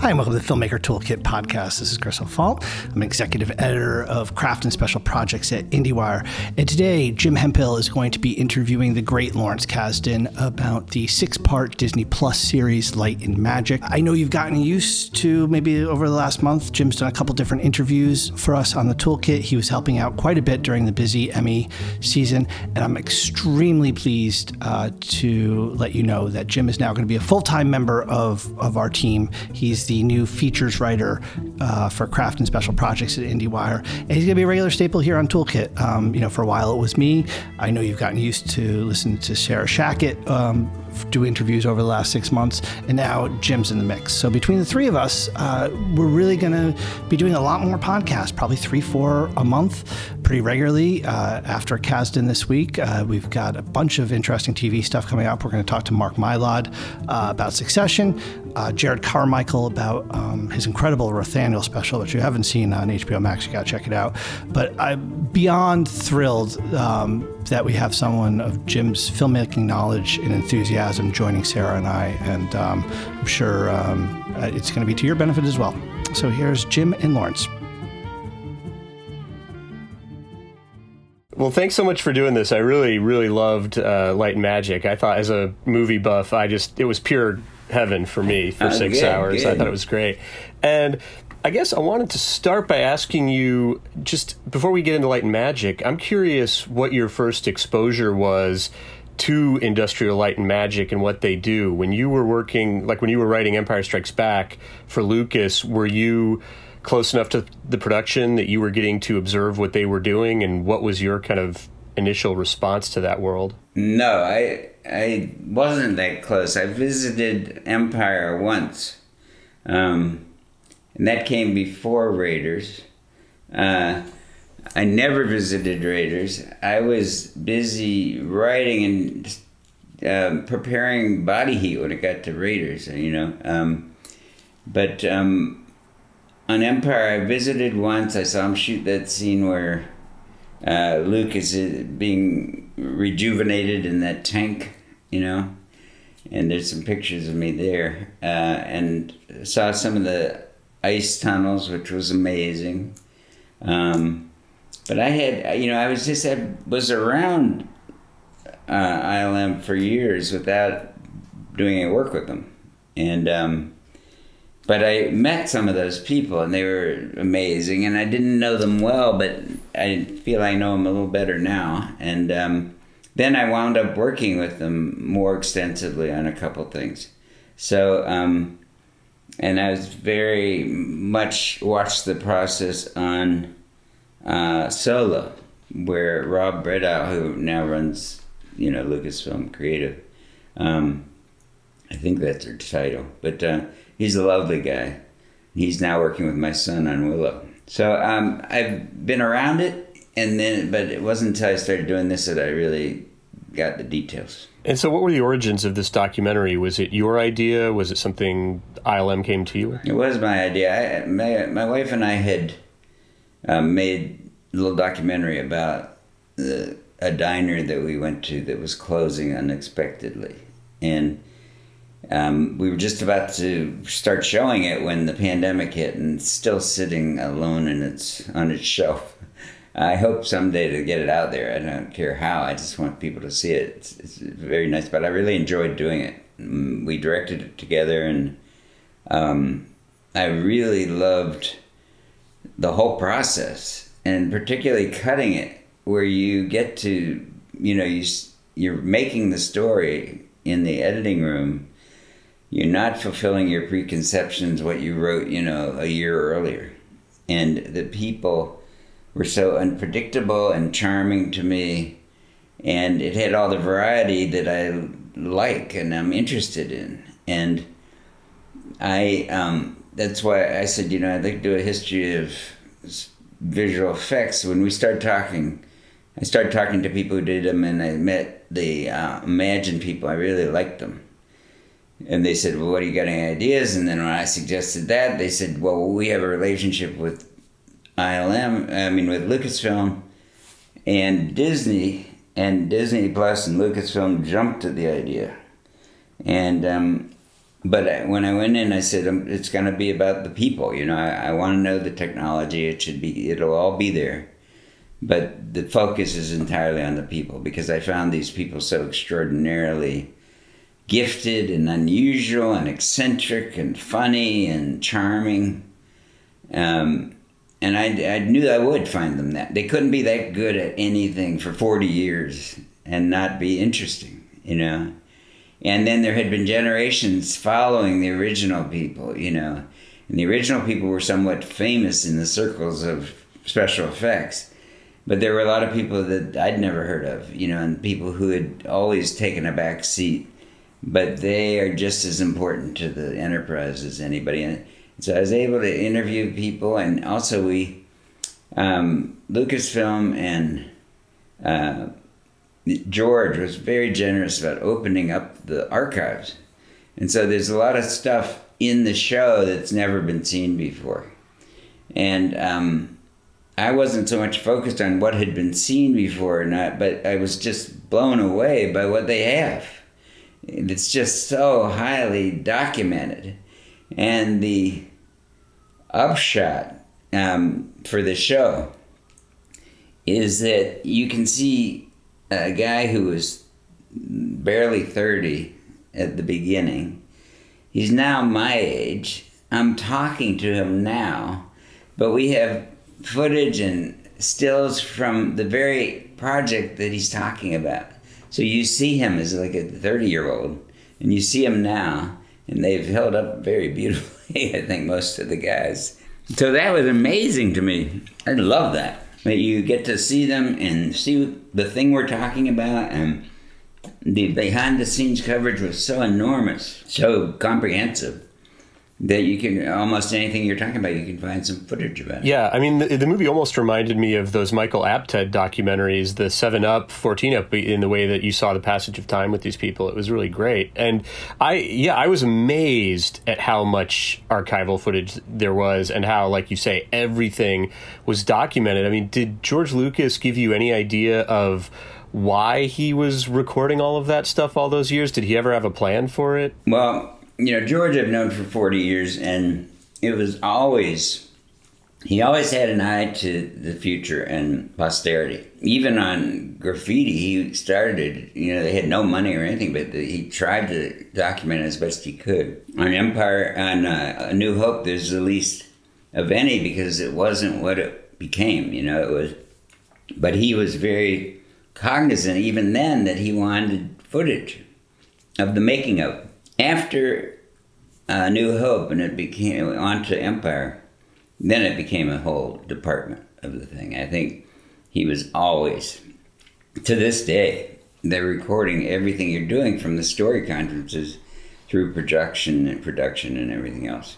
Hi, and welcome to the Filmmaker Toolkit podcast. This is Chris O'Falt. I'm executive editor of craft and special projects at IndieWire. And today, Jim Hemphill is going to be interviewing the great Lawrence Kasdan about the six part Disney Plus series, Light and Magic. I know you've gotten used to maybe over the last month. Jim's done a couple different interviews for us on the Toolkit. He was helping out quite a bit during the busy Emmy season. And I'm extremely pleased uh, to let you know that Jim is now going to be a full time member of, of our team. He's the new features writer uh, for craft and special projects at IndieWire, and he's going to be a regular staple here on Toolkit. Um, you know, for a while it was me. I know you've gotten used to listening to Sarah Shachat um, do interviews over the last six months, and now Jim's in the mix. So between the three of us, uh, we're really going to be doing a lot more podcasts, probably three, four a month, pretty regularly. Uh, after Kasdan this week, uh, we've got a bunch of interesting TV stuff coming up. We're going to talk to Mark Mylod uh, about Succession, uh, Jerrod Carmichael about um, his incredible Rothaniel special, which you haven't seen on HBO Max. You got to check it out. But I'm beyond thrilled um, that we have someone of Jim's filmmaking knowledge and enthusiasm joining Sarah and I, and um, I'm sure um, it's going to be to your benefit as well. So here's Jim and Lawrence. Well, thanks so much for doing this. I really, really loved uh, Light and Magic. I thought, as a movie buff, I just it was pure heaven for me for Oh, six good, hours. I thought it was great, and I guess I wanted to start by asking you just before we get into Light and Magic. I'm curious what your first exposure was to industrial light and magic and what they do when you were working like when you were writing empire strikes back for lucas were you close enough to the production that you were getting to observe what they were doing and what was your kind of initial response to that world No, I I wasn't that close. I visited Empire once, um, and that came before Raiders. Uh, I never visited Raiders. I was busy writing and um, preparing Body Heat when it got to Raiders. You know, um, but um, on Empire, I visited once. I saw him shoot that scene where uh, Luke is uh, being rejuvenated in that tank, you know, and there's some pictures of me there, uh, and saw some of the ice tunnels, which was amazing. Um, but I had, you know, I was just I was around uh, ILM for years without doing any work with them, and. Um, but I met some of those people and they were amazing and I didn't know them well but I feel I know them a little better now and um, then I wound up working with them more extensively on a couple things so um, and I was very much watched the process on uh, Solo where Rob Bredow who now runs you know Lucasfilm Creative um, I think that's her title. But uh, he's a lovely guy. He's now working with my son on Willow. So um, I've been around it, and then but it wasn't until I started doing this that I really got the details. And so what were the origins of this documentary was it your idea was it something ilm came to you? It was my idea. I, my my wife and I had um, made a little documentary about the, a diner that we went to that was closing unexpectedly, and um, we were just about to start showing it when the pandemic hit, and still sitting alone in its on its shelf. I hope someday to get it out there. I don't care how. I just want people to see it. It's, it's very nice, but I really enjoyed doing it. Mm, We directed it together, and um, I really loved the whole process, and particularly cutting it, where you get to, you know, you you're making the story in the editing room. You're not fulfilling your preconceptions, what you wrote, you know, a year earlier, and the people were so unpredictable and charming to me, and it had all the variety that I like and I'm interested in, and I um, that's why I said, you know, I'd like to do a history of visual effects. When we started talking, I started talking to people who did them, and I met the uh, Imagine people. I really liked them. And they said, Well, what do you got any ideas? And then when I suggested that, they said, Well, we have a relationship with ILM, I mean, with Lucasfilm and Disney, and Disney Plus and Lucasfilm jumped at the idea. And um, but when I went in, I said um, it's going to be about the people. You know, I, I want to know the technology. It should be. It'll all be there, but the focus is entirely on the people because I found these people so extraordinarily gifted and unusual and eccentric and funny and charming. Um, and I, I knew I would find them that. They couldn't be that good at anything for 40 years and not be interesting, you know. And then there had been generations following the original people, you know. And the original people were somewhat famous in the circles of special effects. But there were a lot of people that I'd never heard of, you know, and people who had always taken a back seat. But they are just as important to the enterprise as anybody. And so I was able to interview people, and also we, um, Lucasfilm and uh, George was very generous about opening up the archives. And so there's a lot of stuff in the show that's never been seen before. And um, I wasn't so much focused on what had been seen before or not, but I was just blown away by what they have. It's just so highly documented. And the upshot um, for the show is that you can see a guy who was barely 30 at the beginning. He's now my age. I'm talking to him now, but we have footage and stills from the very project that he's talking about. So you see him as like a 30 year old, and you see him now, and they've held up very beautifully, I think, most of the guys. So that was amazing to me. I love that that you get to see them and see the thing we're talking about and the behind the scenes coverage was so enormous so comprehensive that you can almost anything you're talking about you can find some footage about it. yeah i mean the, the movie almost reminded me of those michael apted documentaries the 7 up 14 up in the way that you saw the passage of time with these people. It was really great. And i yeah i was amazed at how much archival footage there was and how like you say everything was documented. I mean did george lucas give you any idea of why he was recording all of that stuff all those years? Did he ever have a plan for it? Well you know, George I've known for 40 years, and it was always, he always had an eye to the future and posterity. Even on graffiti, he started, you know, they had no money or anything, but he tried to document as best he could. On Empire, on uh, A New Hope, there's the least of any because it wasn't what it became, you know, it was, but he was very cognizant even then that he wanted footage of the making of after uh, New Hope and it became onto Empire, then it became a whole department of the thing. I think he was always, to this day, they're recording everything you're doing from the story conferences through production and production and everything else.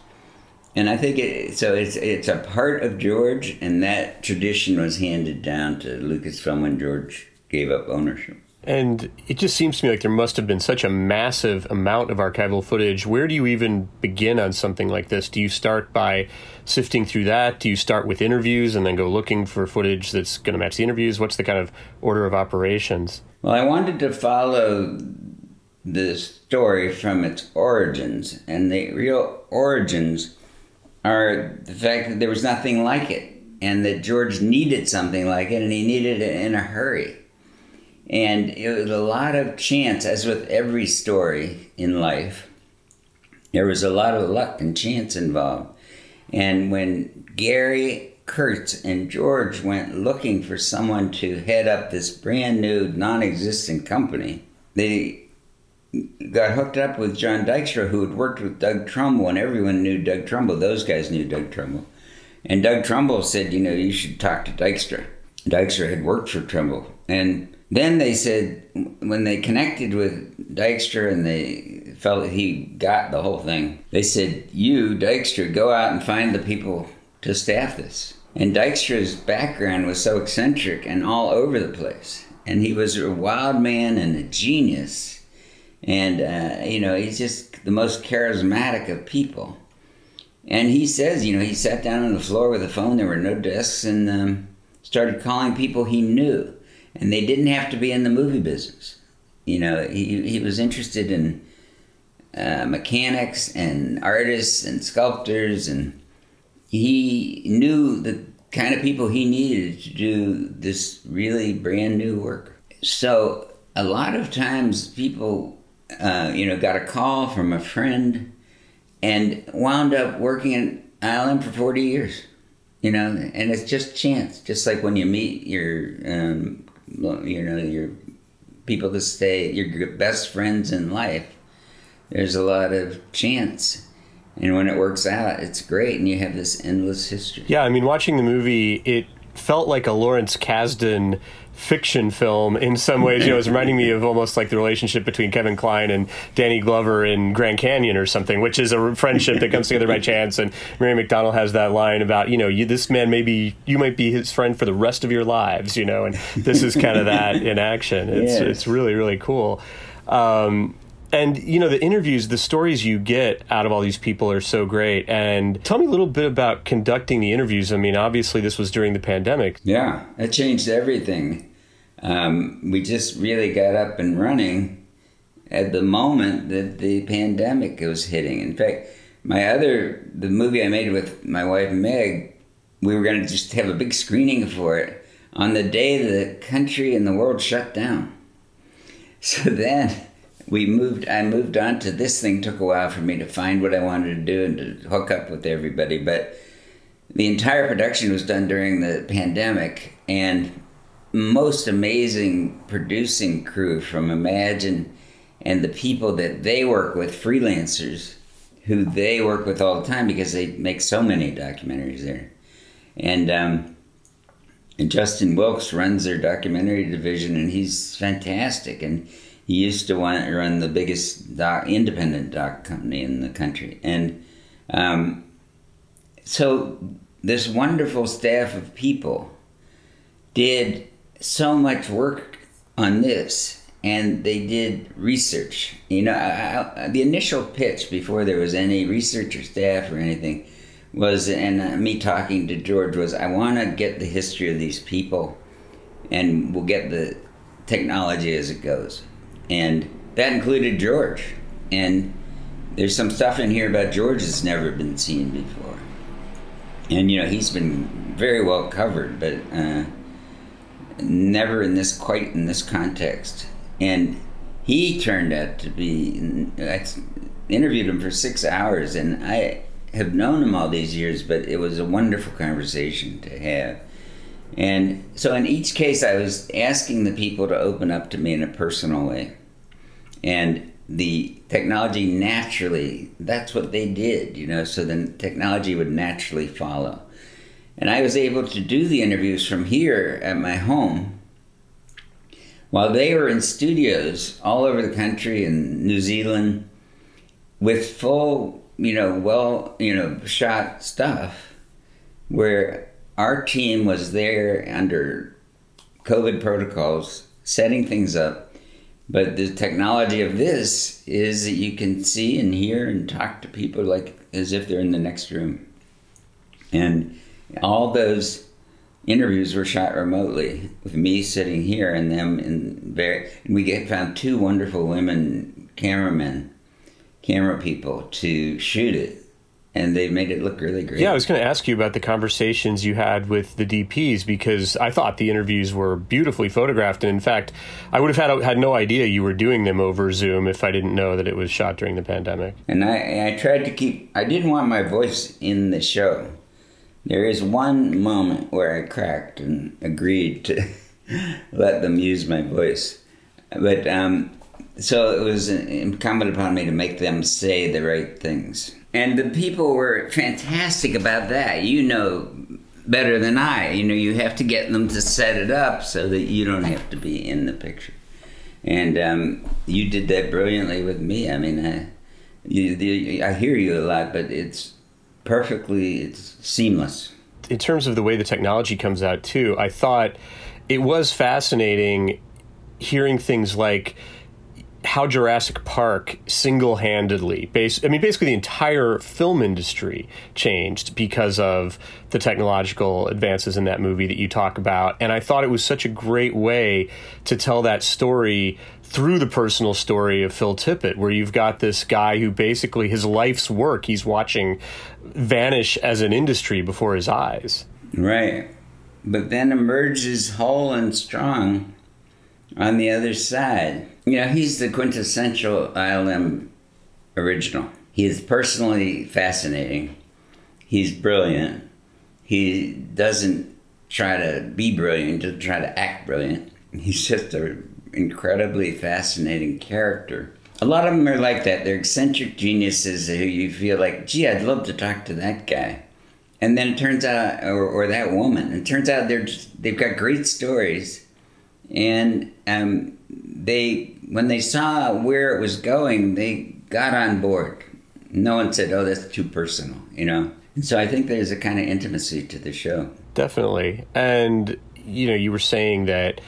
And I think it, so. It's it's a part of George, and that tradition was handed down to Lucasfilm when George gave up ownership. And it just seems to me like there must have been such a massive amount of archival footage. Where do you even begin on something like this? Do you start by sifting through that? Do you start with interviews and then go looking for footage that's going to match the interviews? What's the kind of order of operations? Well, I wanted to follow the story from its origins, and the real origins are the fact that there was nothing like it, and that George needed something like it, and he needed it in a hurry and it was a lot of chance, as with every story in life. There was a lot of luck and chance involved. And when Gary Kurtz and George went looking for someone to head up this brand new, non existent company, they got hooked up with John Dykstra, who had worked with Doug Trumbull, and everyone knew Doug Trumbull. Those guys knew Doug Trumbull. And Doug Trumbull said, you know, you should talk to Dykstra. Dykstra had worked for Trumbull. And then they said when they connected with Dykstra and they felt he got the whole thing, they said, "You, Dykstra, go out and find the people to staff this." And Dykstra's background was so eccentric and all over the place, and he was a wild man and a genius, and uh, you know he's just the most charismatic of people. And he says, you know, he sat down on the floor with a phone. There were no desks, and um, started calling people he knew and they didn't have to be in the movie business. You know, he he was interested in uh, mechanics and artists and sculptors, and he knew the kind of people he needed to do this really brand new work. So a lot of times people, uh, you know, got a call from a friend and wound up working in ILM for 40 years, you know, and it's just chance, just like when you meet your, um, you know, your people to stay, your best friends in life, there's a lot of chance and when it works out, it's great, and you have this endless history. Yeah, I mean, watching the movie, it felt like a Lawrence Kasdan fiction film in some ways. You know, it was reminding me of almost like the relationship between Kevin Kline and Danny Glover in Grand Canyon or something, which is a friendship that comes together by chance. And Mary McDonnell has that line about, you know, you, this man maybe you might be his friend for the rest of your lives, you know, and this is kind of that in action. It's yes. it's really really cool. Um, and you know the interviews the stories you get out of all these people are so great. And tell me a little bit about conducting the interviews. I mean obviously this was during the pandemic. Yeah it changed everything. Um, we just really got up and running at the moment that the pandemic was hitting. In fact my other the movie i made with my wife meg we were going to just have a big screening for it on the day the country and the world shut down. So then we moved i moved on to this thing took a while for me to find what i wanted to do and to hook up with everybody but the entire production was done during the pandemic and most amazing producing crew from imagine and the people that they work with freelancers who they work with all the time because they make so many documentaries there and um, and Justin Wilkes runs their documentary division, and he's fantastic. And he used to want run the biggest doc, independent doc company in the country, and um, so this wonderful staff of people did so much work on this, and they did research. You know, I, I, the initial pitch before there was any research or staff or anything was, and uh, me talking to George was, I want to get the history of these people, and we'll get the technology as it goes and that included George. And there's some stuff in here about George that's never been seen before. And you know he's been very well covered, but uh, never in this quite in this context. And he turned out to be. I interviewed him for six hours, and I have known him all these years, but it was a wonderful conversation to have. And so, in each case, I was asking the people to open up to me in a personal way. And the technology naturally, that's what they did, you know, so then technology would naturally follow. And I was able to do the interviews from here at my home while they were in studios all over the country in New Zealand with full, you know, well, you know, shot stuff where our team was there under COVID protocols, setting things up. But the technology of this is that you can see and hear and talk to people like as if they're in the next room. And all those interviews were shot remotely with me sitting here and them in very and we get found two wonderful women cameramen camera people to shoot it and they made it look really great. Yeah, I was going to ask you about the conversations you had with the DPs because I thought the interviews were beautifully photographed, and in fact, I would have had had no idea you were doing them over Zoom if I didn't know that it was shot during the pandemic. And I, I tried to keep. I didn't want my voice in the show. There is one moment where I cracked and agreed to let them use my voice, but um, so it was incumbent upon me to make them say the right things and the people were fantastic about that. You know better than I. You know, you have to get them to set it up so that you don't have to be in the picture. And um, you did that brilliantly with me. I mean, I, you, I hear you a lot, but it's perfectly it's seamless. In terms of the way the technology comes out, too, I thought it was fascinating hearing things like how Jurassic Park single-handedly, base, I mean, basically the entire film industry changed because of the technological advances in that movie that you talk about. And I thought it was such a great way to tell that story through the personal story of Phil Tippett, where you've got this guy who basically his life's work he's watching vanish as an industry before his eyes. Right. But then emerges whole and strong on the other side. You know, he's the quintessential ILM original. He is personally fascinating. He's brilliant. He doesn't try to be brilliant, doesn't try to act brilliant. He's just an incredibly fascinating character. A lot of them are like that. They're eccentric geniuses who you feel like, gee, I'd love to talk to that guy. And then it turns out, or, or that woman, it turns out they're just, they've got great stories and um, they when they saw where it was going, they got on board. No one said, "Oh, that's too personal," you know. And so I think there's a kind of intimacy to the show. Definitely, and you know, you were saying that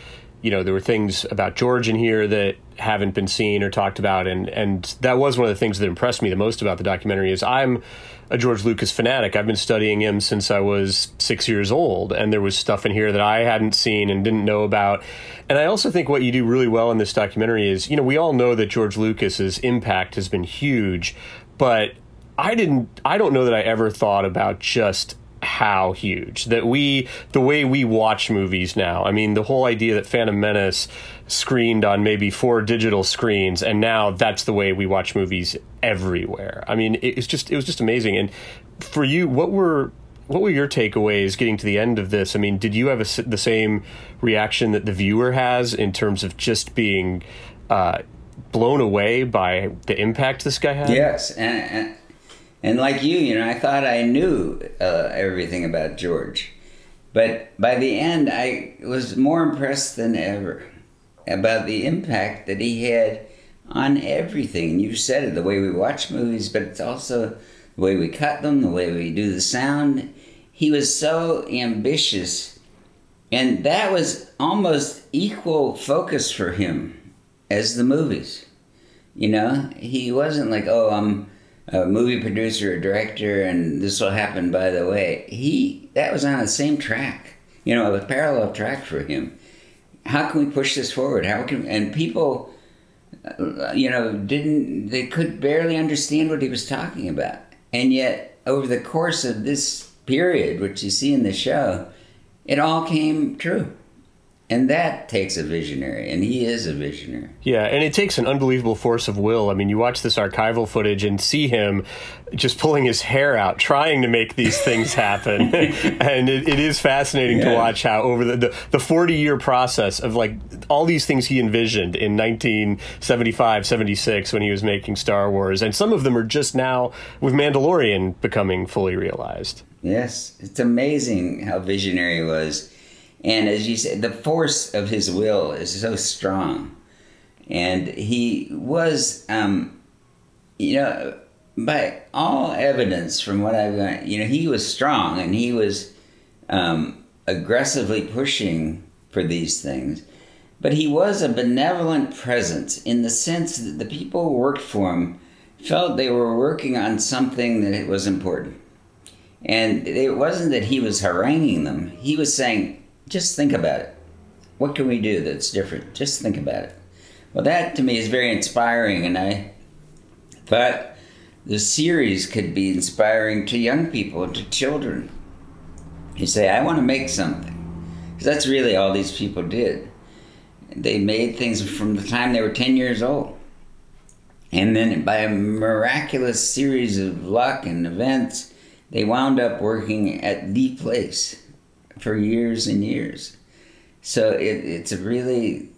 you know there were things about George in here that haven't been seen or talked about, and and that was one of the things that impressed me the most about the documentary. Is I'm a George Lucas fanatic. I've been studying him since I was six years old, and there was stuff in here that I hadn't seen and didn't know about. And I also think what you do really well in this documentary is, you know, we all know that George Lucas's impact has been huge, but I didn't. I don't know that I ever thought about just how huge that we the way we watch movies now. I mean, the whole idea that Phantom Menace screened on maybe four digital screens and now that's the way we watch movies everywhere. I mean, it's just it was just amazing. And for you, what were what were your takeaways getting to the end of this? I mean, did you have a, the same reaction that the viewer has in terms of just being uh, blown away by the impact this guy had? Yes, and, and and like you, you know, I thought I knew uh, everything about George. But by the end, I was more impressed than ever about the impact that he had on everything. And you said it the way we watch movies, but it's also the way we cut them, the way we do the sound. He was so ambitious, and that was almost equal focus for him as the movies. You know, he wasn't like, oh, I'm a movie producer or director, and this will happen by the way. He that was on the same track, you know, a parallel track for him. How can we push this forward? How can and people, uh, you know, didn't they could barely understand what he was talking about, and yet over the course of this period, which you see in the show, it all came true. And that takes a visionary, and he is a visionary. Yeah, and it takes an unbelievable force of will. I mean, you watch this archival footage and see him just pulling his hair out, trying to make these things happen. and it, it is fascinating yeah. to watch how over the, the, the 40 year process of like all these things he envisioned in 1975, 76 when he was making Star Wars. And some of them are just now with Mandalorian becoming fully realized. Yes, it's amazing how visionary he was and as you said, the force of his will is so strong. And he was, um, you know, by all evidence from what I've got, you know, he was strong and he was um, aggressively pushing for these things. But he was a benevolent presence in the sense that the people who worked for him felt they were working on something that was important. And it wasn't that he was haranguing them, he was saying, just think about it. What can we do that's different? Just think about it. Well, that to me is very inspiring, and I thought the series could be inspiring to young people to children. You say, I want to make something. Because that's really all these people did. They made things from the time they were 10 years old. And then by a miraculous series of luck and events, they wound up working at the place for years and years. So it, it's a really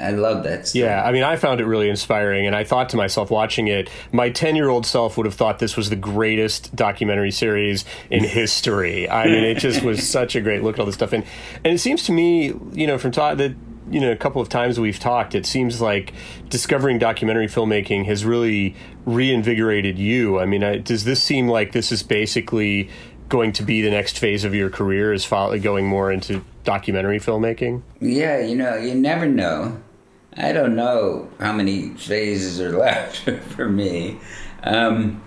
I love that. Stuff. Yeah, I mean, I found it really inspiring, and I thought to myself watching it, my ten-year-old self would have thought this was the greatest documentary series in history. I mean, it just was such a great look at all this stuff, and and it seems to me, you know, from ta- that you know a couple of times we've talked, it seems like discovering documentary filmmaking has really reinvigorated you. I mean, I, does this seem like this is basically going to be the next phase of your career is going more into documentary filmmaking? Yeah, you know, you never know. I don't know how many phases are left for me. Um,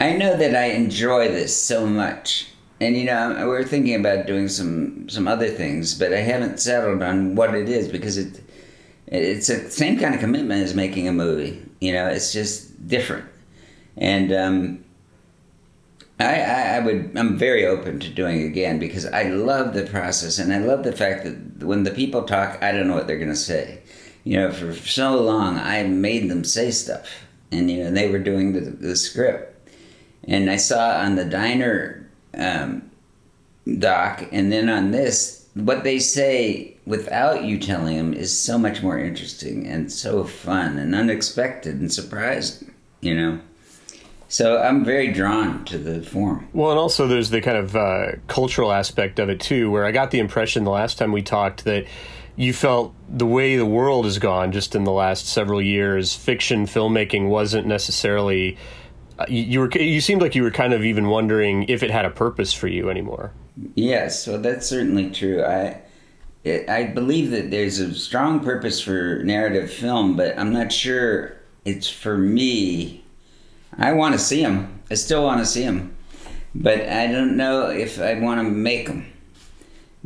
I know that I enjoy this so much, and you know we're thinking about doing some some other things, but I haven't settled on what it is because it it's the same kind of commitment as making a movie. You know, it's just different, and um, I, I, I would I'm very open to doing it again because I love the process and I love the fact that when the people talk, I don't know what they're going to say. You know, for so long I made them say stuff, and you know they were doing the, the script and I saw on the diner um, doc, and then on this, what they say without you telling them is so much more interesting and so fun and unexpected and surprising, you know. So I'm very drawn to the form. Well, and also there's the kind of uh, cultural aspect of it too, where I got the impression the last time we talked that you felt the way the world has gone just in the last several years, fiction filmmaking wasn't necessarily uh, you were you seemed like you were kind of even wondering if it had a purpose for you anymore. Yes, well, that's certainly true. I it, I believe that there's a strong purpose for narrative film, but I'm not sure it's for me. I want to see them. I still want to see them, but I don't know if I want to make them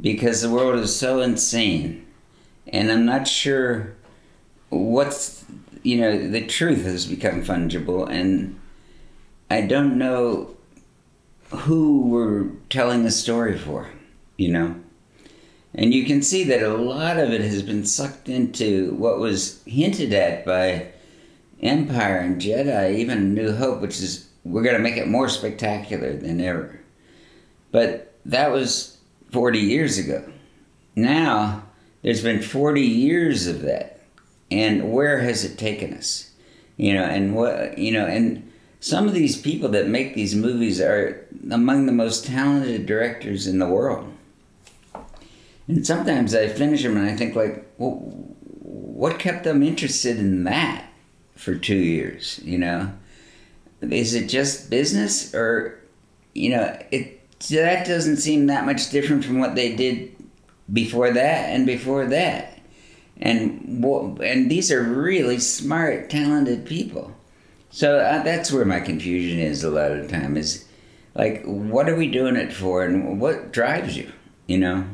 because the world is so insane, and I'm not sure what's you know the truth has become fungible and I don't know who we're telling the story for, you know? And you can see that a lot of it has been sucked into what was hinted at by Empire and Jedi, even New Hope, which is we're going to make it more spectacular than ever. But that was 40 years ago. Now, there's been 40 years of that. And where has it taken us? You know, and what, you know, and some of these people that make these movies are among the most talented directors in the world. And sometimes I finish them and I think like, well, what kept them interested in that for two years? You know, is it just business or, you know, it that doesn't seem that much different from what they did before that and before that. And and these are really smart, talented people. So uh, that's where my confusion is a lot of the time is like, what are we doing it for and what drives you, you know?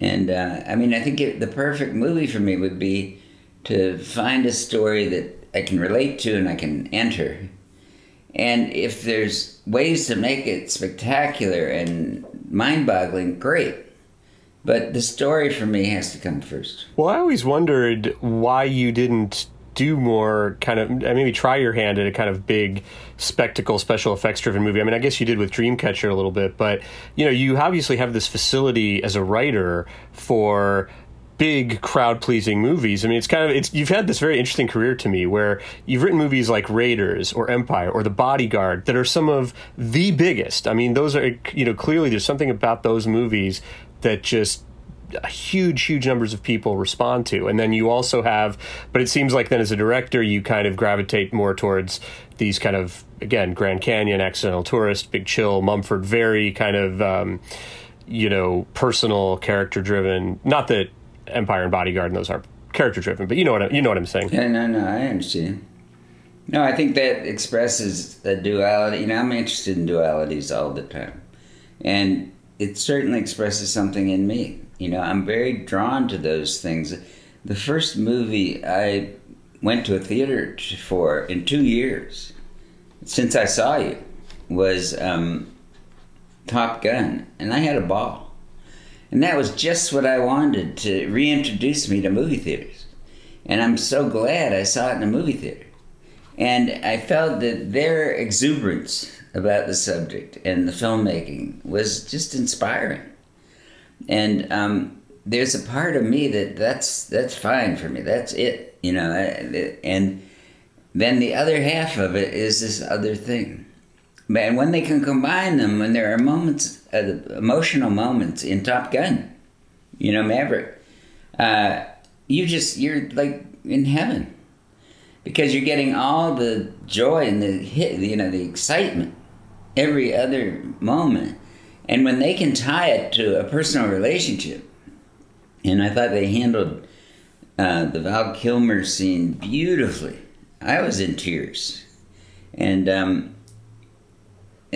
And uh, I mean, I think it, the perfect movie for me would be to find a story that I can relate to and I can enter. And if there's ways to make it spectacular and mind boggling, great. But the story for me has to come first. Well, I always wondered why you didn't do more kind of uh, maybe try your hand at a kind of big spectacle special effects driven movie. I mean, I guess you did with Dreamcatcher a little bit, but you know, you obviously have this facility as a writer for big crowd pleasing movies. I mean, it's kind of it's you've had this very interesting career to me where you've written movies like Raiders or Empire or The Bodyguard that are some of the biggest. I mean, those are you know clearly there's something about those movies that just huge, huge numbers of people respond to. And then you also have, but it seems like then as a director, you kind of gravitate more towards these kind of, again, Grand Canyon, Accidental Tourist, Big Chill, Mumford, very kind of, um, you know, personal, character driven. Not that Empire and Bodyguard and those are character driven, but you know what I, you know what I'm saying. Yeah, no, no, I understand. No, I think that expresses a duality. You know, I'm interested in dualities all the time, and it certainly expresses something in me. You know, I'm very drawn to those things. The first movie I went to a theater for in two years since I saw you was um, Top Gun, and I had a ball. And that was just what I wanted to reintroduce me to movie theaters. And I'm so glad I saw it in a movie theater. And I felt that their exuberance about the subject and the filmmaking was just inspiring and um, there's a part of me that that's that's fine for me. That's it, you know. And then the other half of it is this other thing. And when they can combine them, when there are moments, uh, emotional moments in Top Gun, you know, Maverick, uh, you just you're like in heaven. Because you're getting all the joy and the hit, you know, the excitement every other moment. And when they can tie it to a personal relationship, and I thought they handled uh, the Val Kilmer scene beautifully. I was in tears, and um,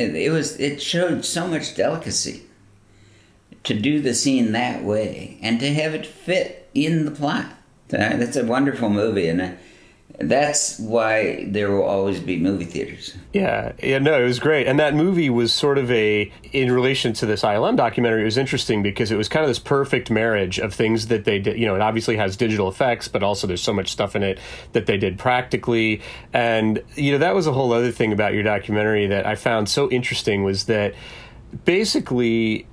it, it was it showed so much delicacy to do the scene that way and to have it fit in the plot. That's a wonderful movie, and. That's why there will always be movie theaters. Yeah, yeah, no, it was great, and that movie was sort of a in relation to this ILM documentary. It was interesting because it was kind of this perfect marriage of things that they did. You know, it obviously has digital effects, but also there's so much stuff in it that they did practically, and you know that was a whole other thing about your documentary that I found so interesting was that basically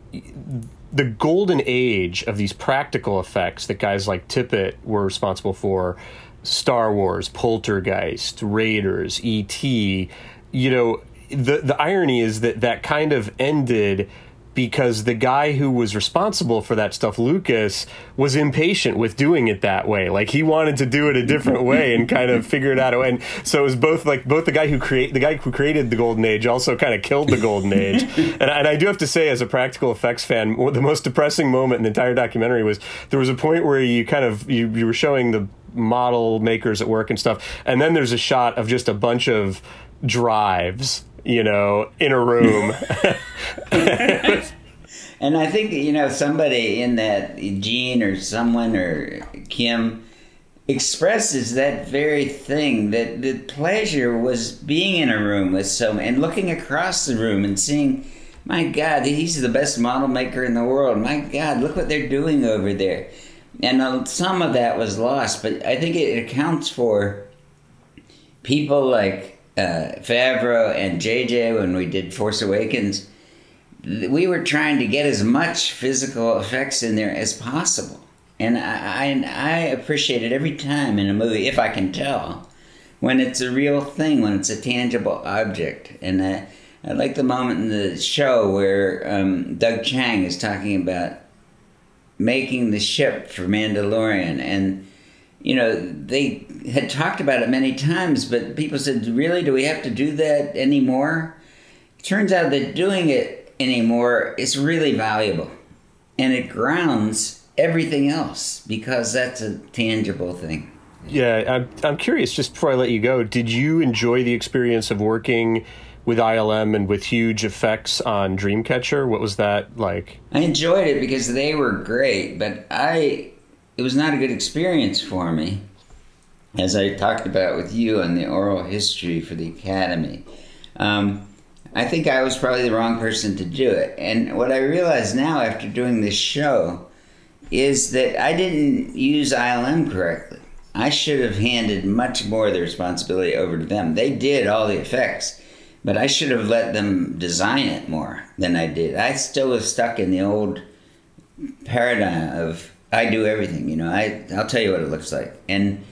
the golden age of these practical effects that guys like Tippett were responsible for Star Wars, Poltergeist, Raiders, E.T., you know, the the irony is that that kind of ended because the guy who was responsible for that stuff, Lucas, was impatient with doing it that way. Like he wanted to do it a different way and kind of figure it out. And so it was both like both the guy who create the guy who created the golden age also kind of killed the golden age. and, and I do have to say, as a practical effects fan, the most depressing moment in the entire documentary was there was a point where you kind of you, you were showing the model makers at work and stuff. And then there's a shot of just a bunch of drives, you know, in a room. and I think you know somebody in that Gene or someone or Kim expresses that very thing that the pleasure was being in a room with someone and looking across the room and seeing my god he's the best model maker in the world my god look what they're doing over there and uh, some of that was lost. But I think it accounts for people like uh, Favreau and JJ when we did Force Awakens. We were trying to get as much physical effects in there as possible, and I, I, I appreciate it every time in a movie if I can tell when it's a real thing, when it's a tangible object, and. Uh, I like the moment in the show where um, Doug Chiang is talking about making the ship for Mandalorian. And, you know, they had talked about it many times, but people said, really, do we have to do that anymore? It turns out that doing it anymore is really valuable. And it grounds everything else because that's a tangible thing. Yeah, I'm, I'm curious, just before I let you go, did you enjoy the experience of working with ILM and with huge effects on Dreamcatcher. What was that like? I enjoyed it because they were great, but I it was not a good experience for me. As I talked about with you on the oral history for the Academy, um, I think I was probably the wrong person to do it. And what I realize now after doing this show is that I didn't use ILM correctly. I should have handed much more of the responsibility over to them. They did all the effects but I should have let them design it more than I did. I still was stuck in the old paradigm of I do everything, you know. I I'll tell you what it looks like. And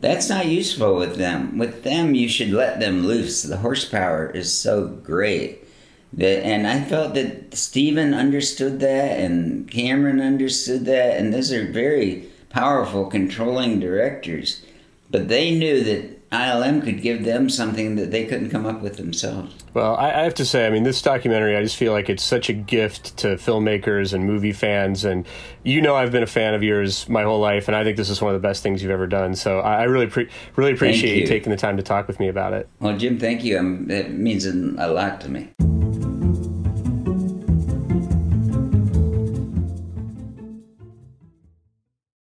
that's not useful with them. With them you should let them loose. The horsepower is so great. That and I felt that Stephen understood that and Cameron understood that and those are very powerful controlling directors. But they knew that ILM could give them something that they couldn't come up with themselves. Well, I, I, have to say, I mean, this documentary, I just feel like it's such a gift to filmmakers and movie fans. And you know, I've been a fan of yours my whole life, and I think this is one of the best things you've ever done. So I, I really, pre- really appreciate you. you. taking the time to talk with me about it. Well, Jim, thank you. Um, it means a lot to me.